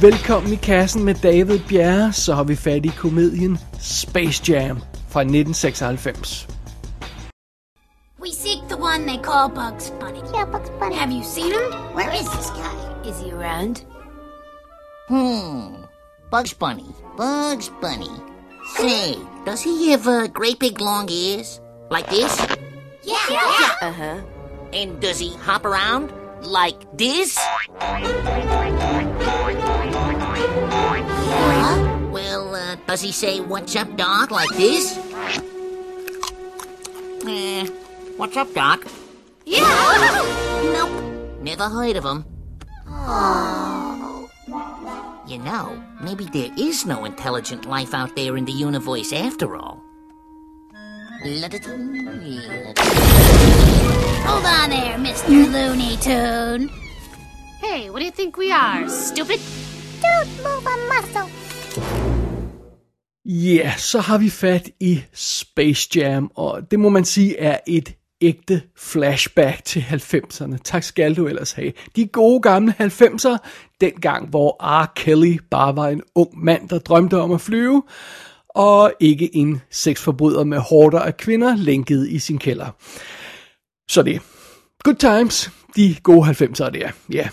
Velkommen i kassen med David Bjerre, så har vi fat i komedien Space Jam fra 1996. We seek the one they call Bugs Bunny. Yeah, Bugs Bunny. Have you seen him? Where is this guy? Is he around? Hmm. Bugs Bunny. Bugs Bunny. Say, does he have uh, great big long ears? Like this? Yeah, yeah. Uh huh. And does he hop around? Like this? Yeah. Well, uh, does he say, What's up, Doc? Like this? Eh, what's up, Doc? Yeah. Nope. Never heard of him. You know, maybe there is no intelligent life out there in the universe after all. There, Mr. Looney Tune. Hey, what do you think we are? Stupid? Don't move a muscle. Ja, yeah, så har vi fat i Space Jam, og det må man sige er et ægte flashback til 90'erne. Tak skal du ellers have. De gode gamle 90'er, dengang hvor R. Kelly bare var en ung mand, der drømte om at flyve, og ikke en sexforbryder med hårder af kvinder lænket i sin kælder. Så det. Good times. De gode 90'ere der. Ja. Yeah.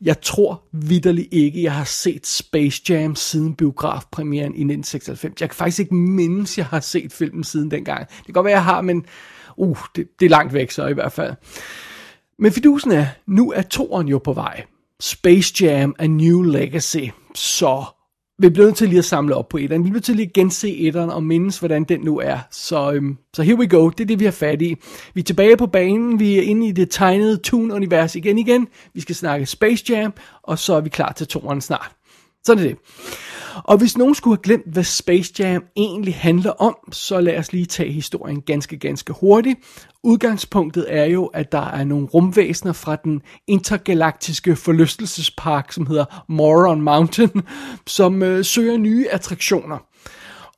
Jeg tror vidderligt ikke, jeg har set Space Jam siden biografpremieren i 1996. Jeg kan faktisk ikke mindes, jeg har set filmen siden dengang. Det kan godt være, jeg har, men uh, det, det er langt væk så i hvert fald. Men fidusen er, nu er toren jo på vej. Space Jam A New Legacy. Så vi bliver nødt til lige at samle op på etteren. Vi bliver nødt til lige at gense etteren og mindes, hvordan den nu er. Så, øhm, så here we go. Det er det, vi har fat i. Vi er tilbage på banen. Vi er inde i det tegnede Toon-univers igen igen. Vi skal snakke Space Jam, og så er vi klar til toeren snart. Sådan er det. Og hvis nogen skulle have glemt, hvad Space Jam egentlig handler om, så lad os lige tage historien ganske, ganske hurtigt. Udgangspunktet er jo, at der er nogle rumvæsener fra den intergalaktiske forlystelsespark, som hedder Moron Mountain, som øh, søger nye attraktioner.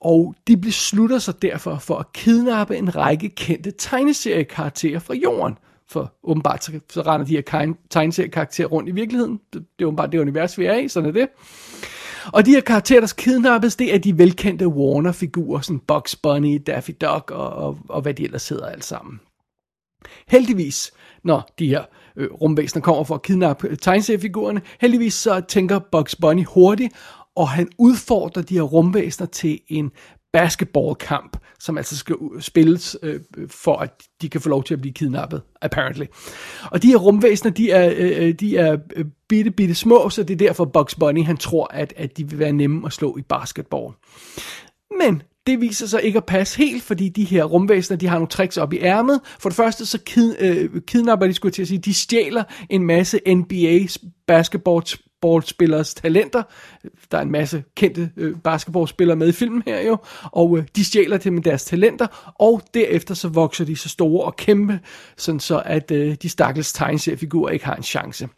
Og de beslutter sig derfor for at kidnappe en række kendte tegneseriekarakterer fra jorden. For åbenbart så, så render de her tegneseriekarakterer rundt i virkeligheden. Det, det er åbenbart det univers, vi er i, sådan er det. Og de her karakterer, der kidnappes, det er de velkendte Warner-figurer, sådan Bugs Bunny, Daffy Duck og, og, og hvad de ellers hedder alt sammen. Heldigvis, når de her øh, rumvæsener kommer for at kidnappe øh, tegneseriefigurerne, heldigvis så tænker Bugs Bunny hurtigt, og han udfordrer de her rumvæsener til en basketballkamp, som altså skal spilles øh, for at de kan få lov til at blive kidnappet, apparently. Og de her rumvæsener, de er, øh, øh de er øh, bitte, bitte små, så det er derfor Bugs Bunny, han tror, at, at de vil være nemme at slå i basketball. Men det viser sig ikke at passe helt, fordi de her rumvæsener, de har nogle tricks op i ærmet. For det første, så kid, øh, kidnapper de, skulle til at sige, de stjæler en masse NBA basketball basketballspillers talenter. Der er en masse kendte øh, basketballspillere med i filmen her jo, og øh, de stjæler til med deres talenter, og derefter så vokser de så store og kæmpe, sådan så at øh, de stakkels tegneseriefigurer ikke har en chance.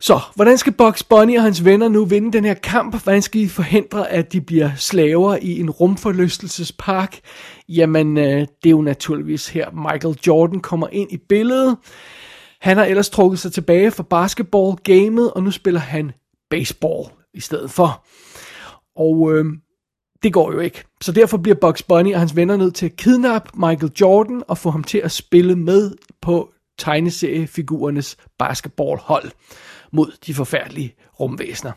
Så, hvordan skal Bugs Bunny og hans venner nu vinde den her kamp? Hvordan skal de forhindre, at de bliver slaver i en rumforlystelsespark? Jamen, øh, det er jo naturligvis her, Michael Jordan kommer ind i billedet. Han har ellers trukket sig tilbage fra basketball-gamet, og nu spiller han baseball i stedet for. Og øh, det går jo ikke. Så derfor bliver Bugs Bunny og hans venner nødt til at kidnappe Michael Jordan og få ham til at spille med på tegneseriefigurernes basketballhold mod de forfærdelige rumvæsener.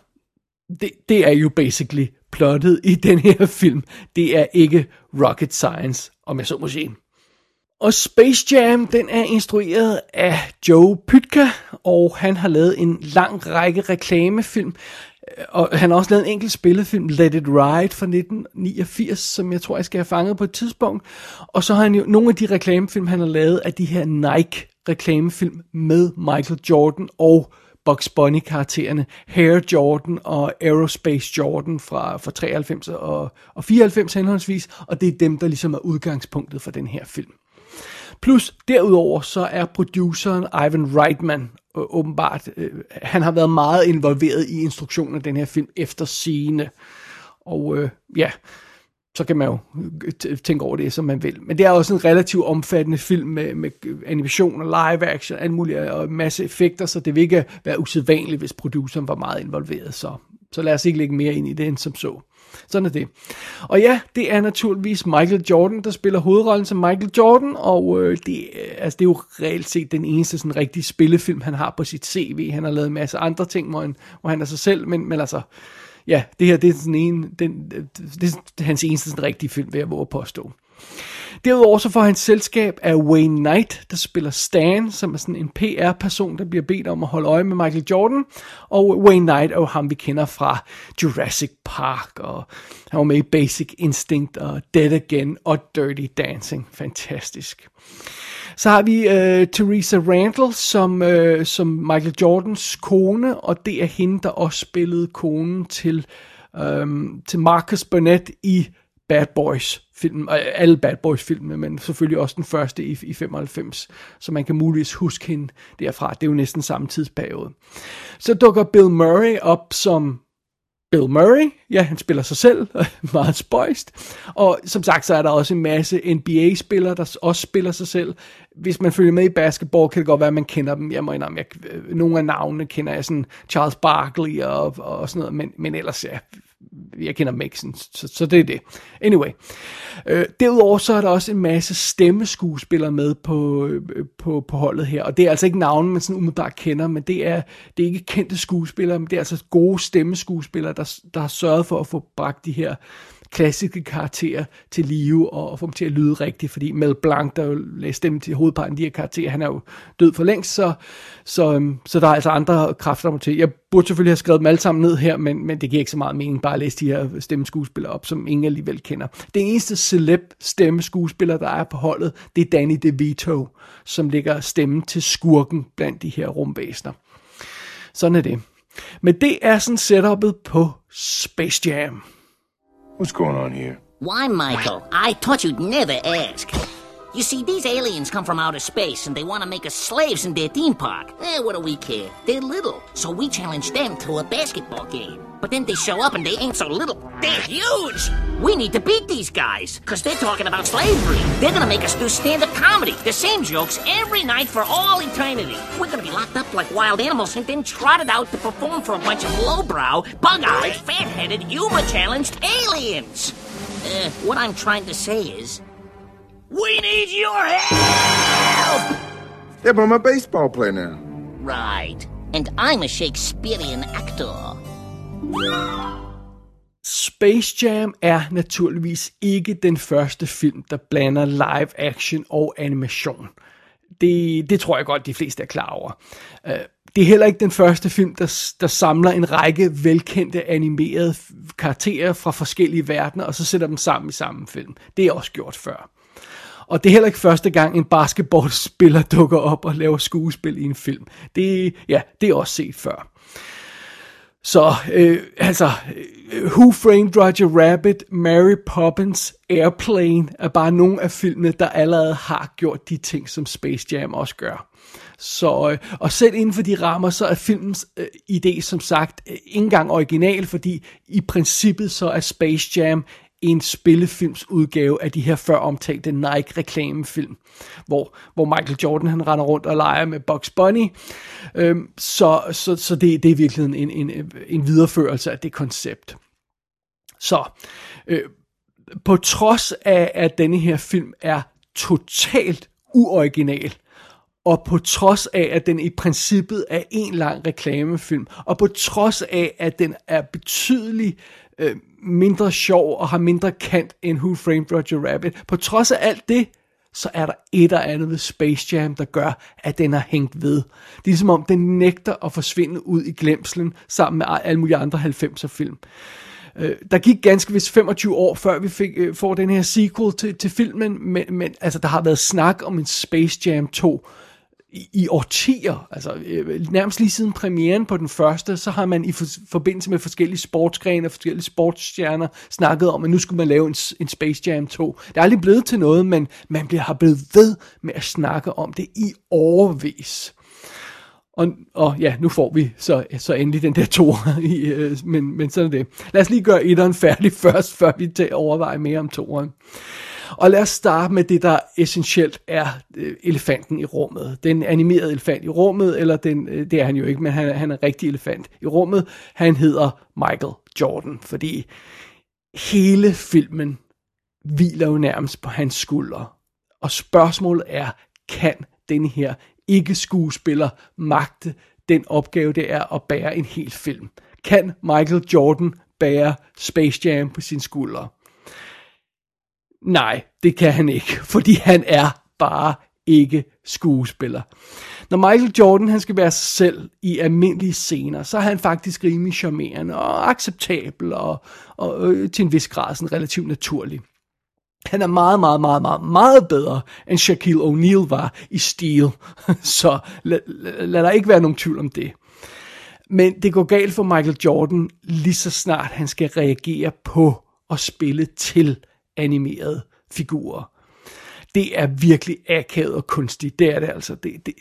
Det, det er jo basically plottet i den her film. Det er ikke rocket science, om jeg så må sige. Og Space Jam, den er instrueret af Joe Pytka, og han har lavet en lang række reklamefilm. Øh, og han har også lavet en enkelt spillefilm, Let It Ride fra 1989, som jeg tror, jeg skal have fanget på et tidspunkt. Og så har han jo nogle af de reklamefilm, han har lavet, af de her Nike reklamefilm med Michael Jordan og Bugs Bunny-karaktererne, Hair Jordan og Aerospace Jordan fra, fra 93 og, og 94 henholdsvis, og det er dem, der ligesom er udgangspunktet for den her film. Plus derudover så er produceren Ivan Reitman øh, åbenbart, øh, han har været meget involveret i instruktionen af den her film efter scene. Og øh, ja, så kan man jo øh, tænke over det, som man vil. Men det er også en relativt omfattende film med, med øh, animation og live action, alt muligt, og en masse effekter, så det vil ikke være usædvanligt, hvis produceren var meget involveret. Så, så lad os ikke lægge mere ind i det, end som så. Sådan er det. Og ja, det er naturligvis Michael Jordan, der spiller hovedrollen som Michael Jordan, og øh, det, øh, altså, det er jo reelt set den eneste sådan rigtige spillefilm, han har på sit CV. Han har lavet en masse andre ting, hvor han, hvor han er sig selv, men, men altså, ja, det her det er, sådan en, den, øh, det er hans eneste sådan rigtige film, vil jeg våge at påstå. Derudover så får han selskab af Wayne Knight, der spiller Stan, som er sådan en PR-person, der bliver bedt om at holde øje med Michael Jordan. Og Wayne Knight er jo ham, vi kender fra Jurassic Park, og han var med i Basic Instinct og Dead Again og Dirty Dancing. Fantastisk. Så har vi øh, Theresa Randall som, øh, som Michael Jordans kone, og det er hende, der også spillede konen til, øh, til Marcus Burnett i Bad Boys film, alle Bad Boys filmene, men selvfølgelig også den første i, i 95, så man kan muligvis huske hende derfra. Det er jo næsten samme tidsperiode. Så dukker Bill Murray op som Bill Murray, ja, han spiller sig selv, meget spøjst. Og som sagt, så er der også en masse NBA-spillere, der også spiller sig selv. Hvis man følger med i basketball, kan det godt være, at man kender dem. Jeg må indrømme, jeg, øh, nogle af navnene kender jeg, sådan Charles Barkley og, og sådan noget, men, men ellers, ja, jeg kender Maxen, så, så det er det. Anyway. Øh, derudover så er der også en masse stemmeskuespillere med på, øh, på, på holdet her, og det er altså ikke navne, man sådan umiddelbart kender, men det er, det er ikke kendte skuespillere, men det er altså gode stemmeskuespillere, der, der har sørget for at få bragt de her klassiske karakterer til live og, og få dem til at lyde rigtigt, fordi Mel Blanc, der jo lagde stemme til hovedparten af de her karakterer, han er jo død for længst, så, så, øhm, så der er altså andre kræfter til. Jeg burde selvfølgelig have skrevet dem alle sammen ned her, men, men det giver ikke så meget mening bare at læse de her stemmeskuespillere op, som ingen alligevel kender. Det eneste celeb stemmeskuespiller, der er på holdet, det er Danny DeVito, som ligger stemmen til skurken blandt de her rumvæsener. Sådan er det. Men det er sådan setupet på Space Jam. What's going on here? Why, Michael? I thought you'd never ask. You see, these aliens come from outer space and they want to make us slaves in their theme park. Eh, what do we care? They're little, so we challenge them to a basketball game. But then they show up and they ain't so little. They're huge! We need to beat these guys, because they're talking about slavery. They're gonna make us do stand-up comedy. The same jokes every night for all eternity. We're gonna be locked up like wild animals and then trotted out to perform for a bunch of lowbrow, bug-eyed, fat-headed, humor-challenged aliens. Uh, what I'm trying to say is... We need your help! Yeah, but I'm a baseball player now. Right. And I'm a Shakespearean actor. Space Jam er naturligvis ikke den første film, der blander live action og animation. Det, det tror jeg godt, de fleste er klar over. Uh, det er heller ikke den første film, der, der samler en række velkendte animerede karakterer fra forskellige verdener, og så sætter dem sammen i samme film. Det er også gjort før. Og det er heller ikke første gang, en basketballspiller dukker op og laver skuespil i en film. Det, ja, det er også set før. Så, øh, altså, øh, Who Framed Roger Rabbit, Mary Poppins, Airplane er bare nogle af filmene, der allerede har gjort de ting, som Space Jam også gør. Så, øh, og selv inden for de rammer, så er filmens øh, idé som sagt øh, ikke engang original, fordi i princippet så er Space Jam en spillefilmsudgave af de her før omtalte Nike reklamefilm, hvor, hvor Michael Jordan han render rundt og leger med Bugs Bunny. Øhm, så så, så det, det er virkelig en, en, en videreførelse af det koncept. Så øh, på trods af, at denne her film er totalt uoriginal, og på trods af, at den i princippet er en lang reklamefilm, og på trods af, at den er betydelig øh, mindre sjov og har mindre kant end Who Framed Roger Rabbit. På trods af alt det, så er der et eller andet ved Space Jam, der gør, at den har hængt ved. Det er som om, den nægter at forsvinde ud i glemslen sammen med alle mulige andre 90'er film. Øh, der gik ganske vist 25 år, før vi fik, øh, får den her sequel til, til filmen, men, men altså, der har været snak om en Space Jam 2 i, i årtier, altså øh, nærmest lige siden premieren på den første, så har man i for, forbindelse med forskellige sportsgrene og forskellige sportsstjerner snakket om, at nu skulle man lave en, en Space Jam 2. Det er aldrig blevet til noget, men man bliver, har blevet ved med at snakke om det i overvis. Og, og ja, nu får vi så, så endelig den der to, i, øh, men, men sådan er det. Lad os lige gøre etteren færdig først, før vi tager overveje mere om toeren. Og lad os starte med det, der essentielt er øh, elefanten i rummet. Den animerede elefant i rummet, eller den, øh, det er han jo ikke, men han, han er en rigtig elefant i rummet. Han hedder Michael Jordan, fordi hele filmen hviler jo nærmest på hans skuldre. Og spørgsmålet er, kan den her ikke-skuespiller magte den opgave, det er at bære en hel film? Kan Michael Jordan bære Space Jam på sine skuldre? Nej, det kan han ikke, fordi han er bare ikke skuespiller. Når Michael Jordan han skal være sig selv i almindelige scener, så er han faktisk rimelig charmerende og acceptabel og, og og til en vis grad sådan relativt naturlig. Han er meget, meget, meget, meget, meget bedre, end Shaquille O'Neal var i stil. Så lad, lad, lad der ikke være nogen tvivl om det. Men det går galt for Michael Jordan lige så snart han skal reagere på og spille til animerede figurer. Det er virkelig akavet og kunstigt. Det er det altså. Det, det,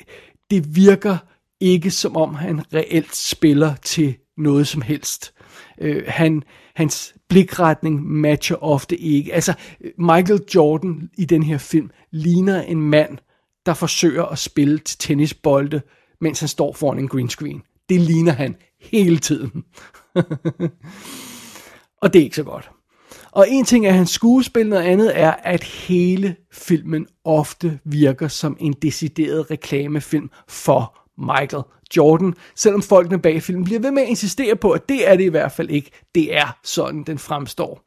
det virker ikke som om han reelt spiller til noget som helst. Øh, han, hans blikretning matcher ofte ikke. Altså, Michael Jordan i den her film ligner en mand, der forsøger at spille til tennisbolde, mens han står foran en green screen. Det ligner han hele tiden. og det er ikke så godt. Og en ting er hans skuespil, noget andet er, at hele filmen ofte virker som en decideret reklamefilm for Michael Jordan, selvom folkene bag filmen bliver ved med at insistere på, at det er det i hvert fald ikke. Det er sådan, den fremstår.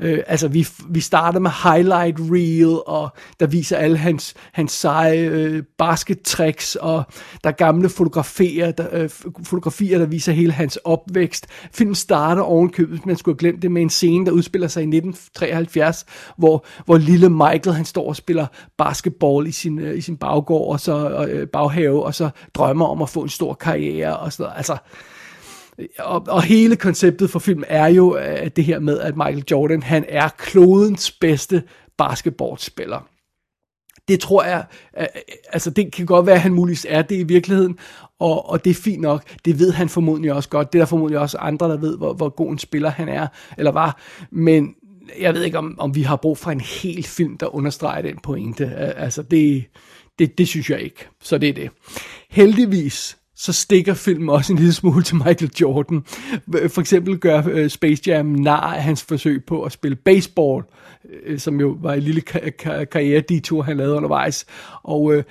Øh, altså, vi, vi starter med highlight reel, og der viser alle hans, hans seje øh, basket-tricks, og der er gamle fotografier der, øh, fotografier, der viser hele hans opvækst. Filmen starter ovenkøbet, man skulle have glemt det, med en scene, der udspiller sig i 1973, hvor, hvor lille Michael, han står og spiller basketball i sin, øh, i sin baggård, og så øh, baghave, og så drømmer om at få en stor karriere, og sådan noget. Altså, og, og hele konceptet for filmen er jo at det her med, at Michael Jordan, han er klodens bedste basketballspiller. Det tror jeg, øh, øh, altså det kan godt være, at han muligvis er det i virkeligheden, og, og det er fint nok. Det ved han formodentlig også godt. Det er der formodentlig også andre, der ved, hvor, hvor god en spiller han er, eller var. Men jeg ved ikke, om, om vi har brug for en hel film, der understreger den pointe. Altså det, det, det synes jeg ikke. Så det er det. Heldigvis, så stikker filmen også en lille smule til Michael Jordan. For eksempel gør øh, Space Jam nar af hans forsøg på at spille baseball, øh, som jo var en lille karriere-detour, han lavede undervejs. Og øh,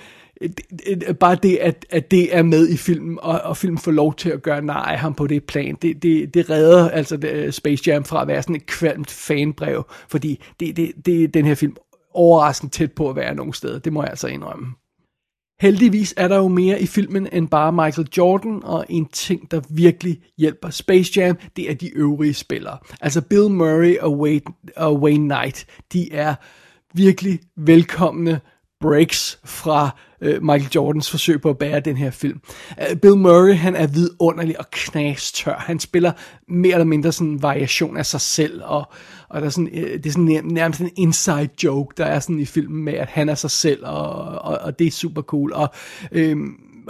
bare det, at, at det er med i filmen, og, og filmen får lov til at gøre nar af ham på det plan, det, det, det redder altså det, Space Jam fra at være sådan et kvalmt fanbrev, fordi det, det, det, den her film overraskende tæt på at være nogen sted, det må jeg altså indrømme. Heldigvis er der jo mere i filmen end bare Michael Jordan, og en ting, der virkelig hjælper Space Jam, det er de øvrige spillere. Altså Bill Murray og Wayne, og Wayne Knight, de er virkelig velkomne breaks fra øh, Michael Jordans forsøg på at bære den her film. Øh, Bill Murray, han er vidunderlig og knastør. Han spiller mere eller mindre sådan en variation af sig selv, og, og der er sådan, øh, det er sådan nærmest en inside joke, der er sådan i filmen med, at han er sig selv, og, og, og det er super cool. Og øh,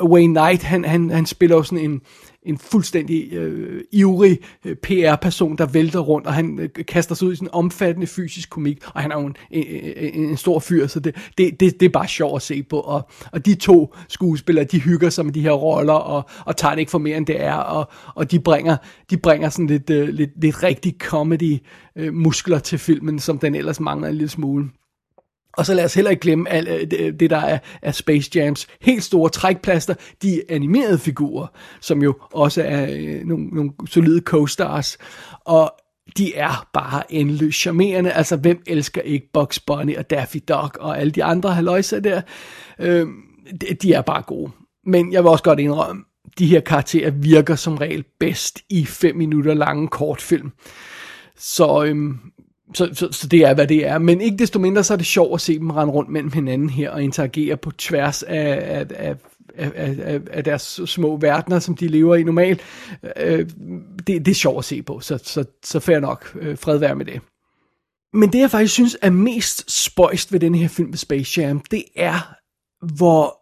Wayne Knight, han, han, han spiller jo sådan en, en fuldstændig øh, ivrig øh, PR-person, der vælter rundt, og han øh, kaster sig ud i sådan en omfattende fysisk komik, og han er jo en, en, en stor fyr, så det, det, det, det er bare sjovt at se på, og, og de to skuespillere, de hygger sig med de her roller, og, og tager det ikke for mere end det er, og, og de bringer, de bringer sådan lidt, øh, lidt, lidt rigtig comedy øh, til filmen, som den ellers mangler en lille smule. Og så lad os heller ikke glemme alt øh, øh, det, der er, er Space Jams helt store trækplaster, de animerede figurer, som jo også er øh, nogle, nogle solide co-stars. Og de er bare endeløst charmerende. Altså, hvem elsker ikke Bugs Bunny og Daffy Duck og alle de andre haløjser der? Øh, de, de er bare gode. Men jeg vil også godt indrømme, de her karakterer virker som regel bedst i 5 minutter lange kortfilm. Så øhm, så, så, så det er, hvad det er. Men ikke desto mindre, så er det sjovt at se dem rende rundt mellem hinanden her og interagere på tværs af, af, af af, af, af deres små verdener, som de lever i normalt. Øh, det, det er sjovt at se på, så, så, så fair nok. Øh, fred være med det. Men det, jeg faktisk synes er mest spøjst ved den her film med Space Jam, det er, hvor,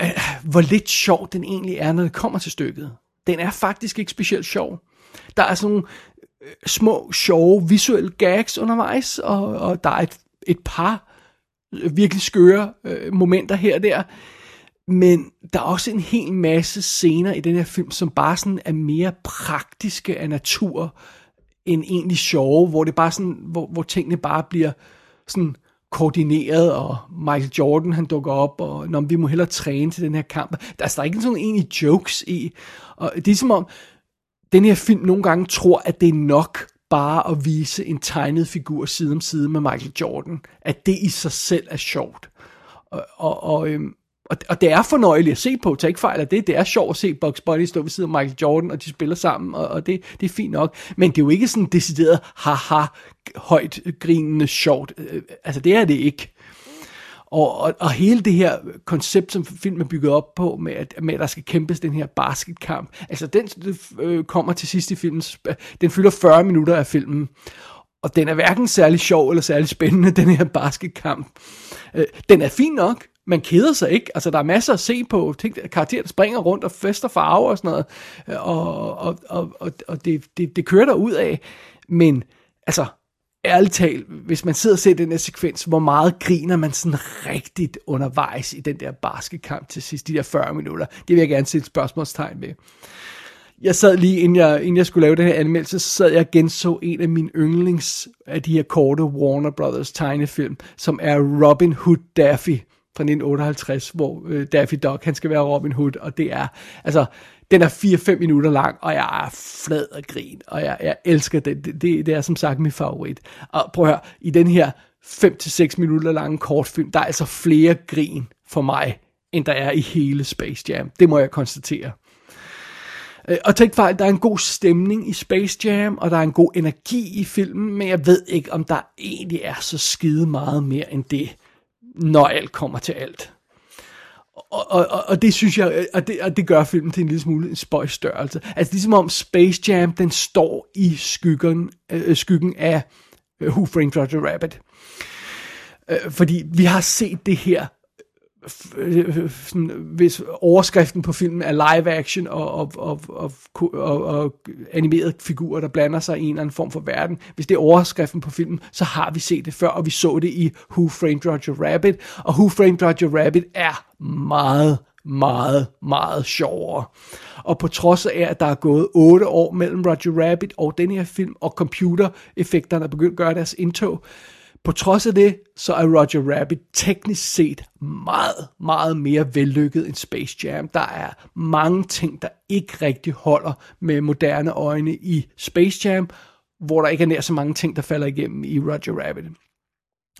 øh, hvor lidt sjov den egentlig er, når det kommer til stykket. Den er faktisk ikke specielt sjov. Der er sådan nogle Øh, små, sjove, visuelle gags undervejs, og, og der er et, et par øh, virkelig skøre øh, momenter her og der. Men der er også en hel masse scener i den her film, som bare sådan er mere praktiske af natur, end egentlig sjove, hvor det bare sådan, hvor, hvor tingene bare bliver sådan koordineret, og Michael Jordan han dukker op, og når vi må hellere træne til den her kamp. Der er, der er ikke sådan egentlig jokes i, og det er som om, den her film nogle gange tror, at det er nok bare at vise en tegnet figur side om side med Michael Jordan, at det i sig selv er sjovt. Og, og, og, øhm, og, og det er fornøjeligt at se på, tag ikke fejl af det, det er sjovt at se Bugs Bunny stå ved siden af Michael Jordan, og de spiller sammen, og, og det, det er fint nok, men det er jo ikke sådan decideret haha, højt grinende sjovt, øh, altså det er det ikke. Og, og, og hele det her koncept, som filmen er bygget op på, med at, med at der skal kæmpes den her basketkamp, altså den øh, kommer til sidst i filmen, den fylder 40 minutter af filmen, og den er hverken særlig sjov eller særlig spændende, den her basketkamp. Øh, den er fin nok, man keder sig ikke. Altså, der er masser at se på. Tænk, karakterer, der springer rundt og fester farver og sådan noget. Og, og, og, og, og det, det, det kører der ud af. Men, altså, ærligt talt, hvis man sidder og ser den her sekvens, hvor meget griner man sådan rigtigt undervejs i den der basketkamp til sidst, de der 40 minutter. Det vil jeg gerne sætte spørgsmålstegn ved. Jeg sad lige, inden jeg, inden jeg skulle lave den her anmeldelse, så sad jeg og genså en af mine yndlings af de her korte Warner Brothers tegnefilm, som er Robin Hood Daffy fra 1958, hvor øh, Daffy Duck, han skal være Robin Hood, og det er, altså, den er 4-5 minutter lang, og jeg er flad af grin, og jeg, jeg elsker det. Det, det. det er som sagt min favorit. Og prøv at høre, i den her 5-6 minutter lange kortfilm, der er altså flere grin for mig, end der er i hele Space Jam. Det må jeg konstatere. Øh, og tænk fejl, der er en god stemning i Space Jam, og der er en god energi i filmen, men jeg ved ikke, om der egentlig er så skide meget mere end det, når alt kommer til alt og, og, og det synes jeg, og det, og det gør filmen til en lille smule en spøjs størrelse. Altså ligesom om Space Jam, den står i skyggen, øh, skyggen af øh, Who Framed Roger Rabbit. Øh, fordi vi har set det her øh, sådan, hvis overskriften på filmen er live action og, og, og, og, og, og animerede figurer, der blander sig i en eller anden form for verden. Hvis det er overskriften på filmen, så har vi set det før, og vi så det i Who Framed Roger Rabbit. Og Who Framed Roger Rabbit er meget, meget, meget sjovere. Og på trods af, at der er gået 8 år mellem Roger Rabbit og den her film, og computereffekterne er begyndt at gøre deres indtog, på trods af det, så er Roger Rabbit teknisk set meget, meget mere vellykket end Space Jam. Der er mange ting, der ikke rigtig holder med moderne øjne i Space Jam, hvor der ikke er nær så mange ting, der falder igennem i Roger Rabbit.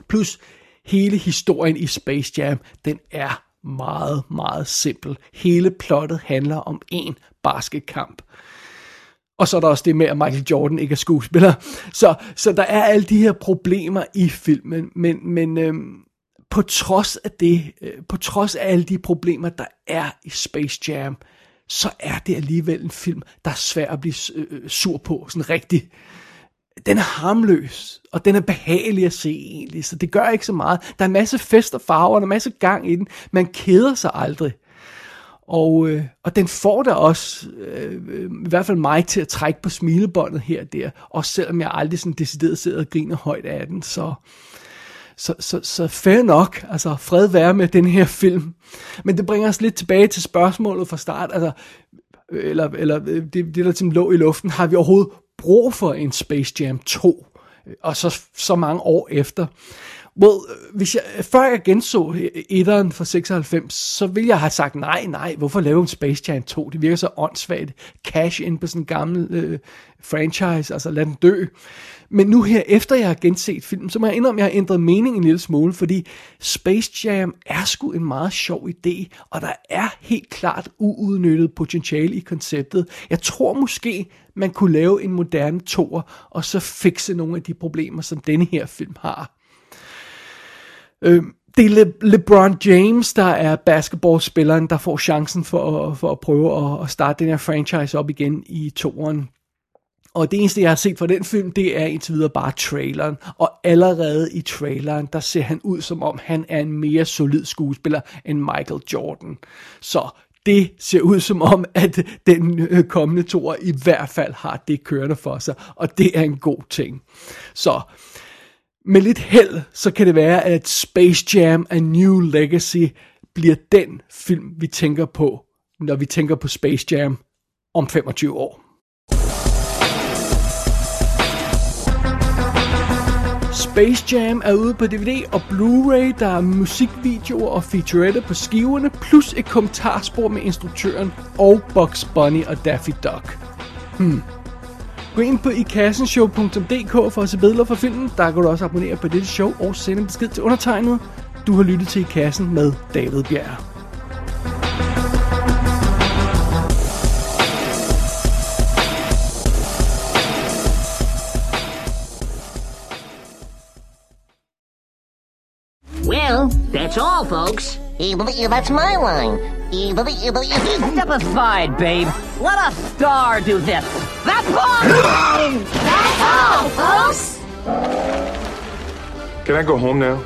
Plus, hele historien i Space Jam, den er meget, meget simpel. Hele plottet handler om én basketkamp. Og så er der også det med, at Michael Jordan ikke er skuespiller. Så, så der er alle de her problemer i filmen, men, men øhm, på trods af det, øh, på trods af alle de problemer, der er i Space Jam, så er det alligevel en film, der er svær at blive øh, øh, sur på, sådan rigtig. Den er harmløs, og den er behagelig at se egentlig, så det gør ikke så meget. Der er en masse fest og farver, der er masse gang i den. Man keder sig aldrig. Og, øh, og den får da også, øh, i hvert fald mig, til at trække på smilebåndet her og der. Også selvom jeg aldrig sådan decideret sidder og griner højt af den. Så, så, så, så fair nok, altså fred være med den her film. Men det bringer os lidt tilbage til spørgsmålet fra start. Altså, øh, eller, eller øh, det, det der ligesom lå i luften, har vi overhovedet brug for en Space Jam 2? Øh, og så, så mange år efter. Well, øh, hvis jeg, øh, før jeg genså etteren fra 96, så ville jeg have sagt, nej, nej, hvorfor lave en Space Jam 2? Det virker så åndssvagt. Cash ind på sådan en gammel øh, franchise, altså lad den dø. Men nu her, efter jeg har genset filmen, så må jeg indrømme, at jeg har ændret mening en lille smule, fordi Space Jam er sgu en meget sjov idé, og der er helt klart uudnyttet potentiale i konceptet. Jeg tror måske, man kunne lave en moderne toer, og så fikse nogle af de problemer, som denne her film har. Øh, det er Le- LeBron James, der er basketballspilleren, der får chancen for, at- for at prøve at, at starte den her franchise op igen i toeren. Og det eneste, jeg har set fra den film, det er indtil videre bare traileren. Og allerede i traileren, der ser han ud som om, han er en mere solid skuespiller end Michael Jordan. Så det ser ud som om, at den øh, kommende toer i hvert fald har det kørende for sig. Og det er en god ting. Så med lidt held, så kan det være, at Space Jam A New Legacy bliver den film, vi tænker på, når vi tænker på Space Jam om 25 år. Space Jam er ude på DVD og Blu-ray. Der er musikvideoer og featurette på skiverne, plus et kommentarspor med instruktøren og Bugs Bunny og Daffy Duck. Hmm. Gå ind på ikassenshow.dk for at se billeder fra filmen. Der kan du også abonnere på dette show og sende en besked til undertegnet. Du har lyttet til I Kassen med David Bjerg. Well, that's all, folks. That's my line. Step aside, babe. Let a star do this. That's all! That's all, folks! Can I go home now?